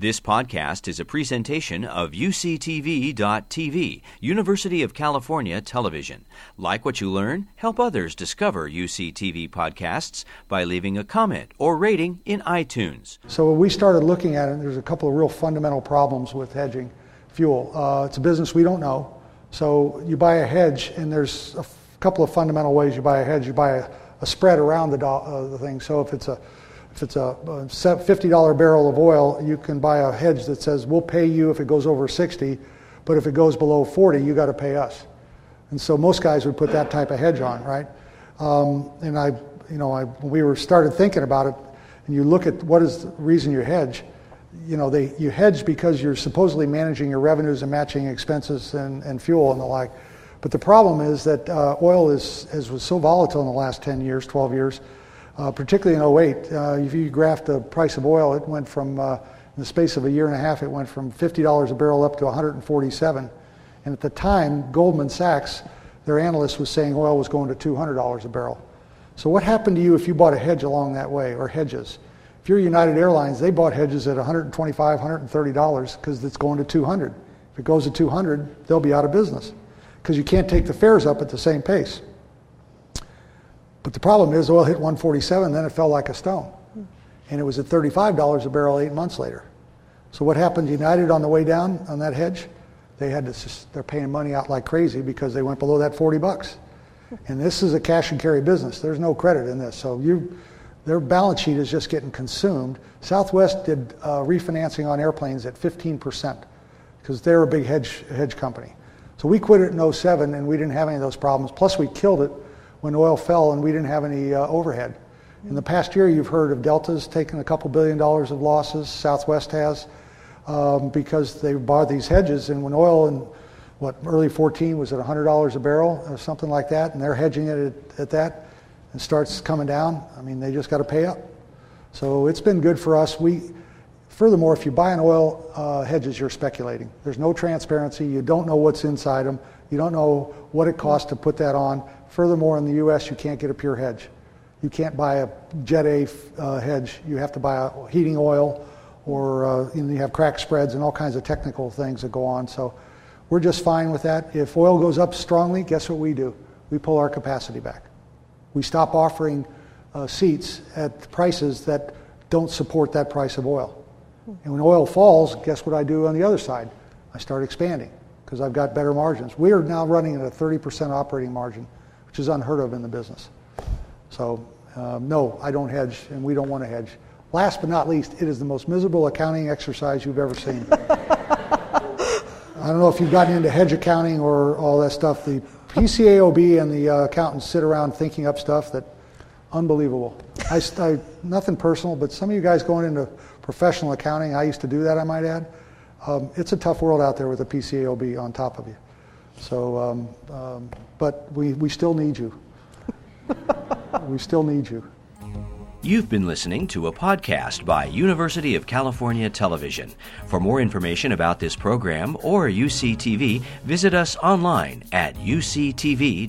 This podcast is a presentation of UCTV.tv, University of California Television. Like what you learn, help others discover UCTV podcasts by leaving a comment or rating in iTunes. So we started looking at it, there's a couple of real fundamental problems with hedging fuel. Uh, it's a business we don't know. So you buy a hedge, and there's a f- couple of fundamental ways you buy a hedge. You buy a, a spread around the, do- uh, the thing. So if it's a if it's a $50 barrel of oil, you can buy a hedge that says we'll pay you if it goes over 60, but if it goes below 40, you got to pay us. And so most guys would put that type of hedge on, right? Um, and I, you know, I, we were started thinking about it, and you look at what is the reason you hedge, you know, they, you hedge because you're supposedly managing your revenues and matching expenses and, and fuel and the like. But the problem is that uh, oil is, is was so volatile in the last 10 years, 12 years, uh, particularly in 08. Uh, if you graph the price of oil, it went from, uh, in the space of a year and a half, it went from $50 a barrel up to 147. And at the time, Goldman Sachs, their analyst was saying oil was going to $200 a barrel. So what happened to you if you bought a hedge along that way, or hedges? If you're United Airlines, they bought hedges at $125, $130 because it's going to 200. If it goes to 200, they'll be out of business because you can't take the fares up at the same pace. But the problem is oil hit 147, then it fell like a stone. And it was at $35 a barrel eight months later. So what happened United on the way down on that hedge? They had to, they're paying money out like crazy because they went below that 40 bucks. And this is a cash and carry business. There's no credit in this. So you, their balance sheet is just getting consumed. Southwest did uh, refinancing on airplanes at 15% because they're a big hedge, hedge company. So we quit it in 07 and we didn't have any of those problems. Plus we killed it when oil fell and we didn't have any uh, overhead. In the past year, you've heard of Delta's taking a couple billion dollars of losses. Southwest has um, because they bought these hedges. And when oil in what early 14 was at $100 a barrel or something like that, and they're hedging it at, at that, and starts coming down. I mean, they just got to pay up. So it's been good for us. We, furthermore, if you buy an oil uh, hedges, you're speculating. There's no transparency. You don't know what's inside them. You don't know what it costs to put that on. Furthermore, in the U.S., you can't get a pure hedge. You can't buy a Jet A uh, hedge. You have to buy a heating oil, or uh, you, you have crack spreads and all kinds of technical things that go on. So we're just fine with that. If oil goes up strongly, guess what we do? We pull our capacity back. We stop offering uh, seats at prices that don't support that price of oil. And when oil falls, guess what I do on the other side? I start expanding because I've got better margins. We are now running at a 30% operating margin which is unheard of in the business. So, um, no, I don't hedge, and we don't want to hedge. Last but not least, it is the most miserable accounting exercise you've ever seen. I don't know if you've gotten into hedge accounting or all that stuff. The PCAOB and the uh, accountants sit around thinking up stuff that unbelievable. I, I, nothing personal, but some of you guys going into professional accounting, I used to do that, I might add. Um, it's a tough world out there with a PCAOB on top of you. So, um, um, but we, we still need you. we still need you. You've been listening to a podcast by University of California Television. For more information about this program or UCTV, visit us online at uctv.tv.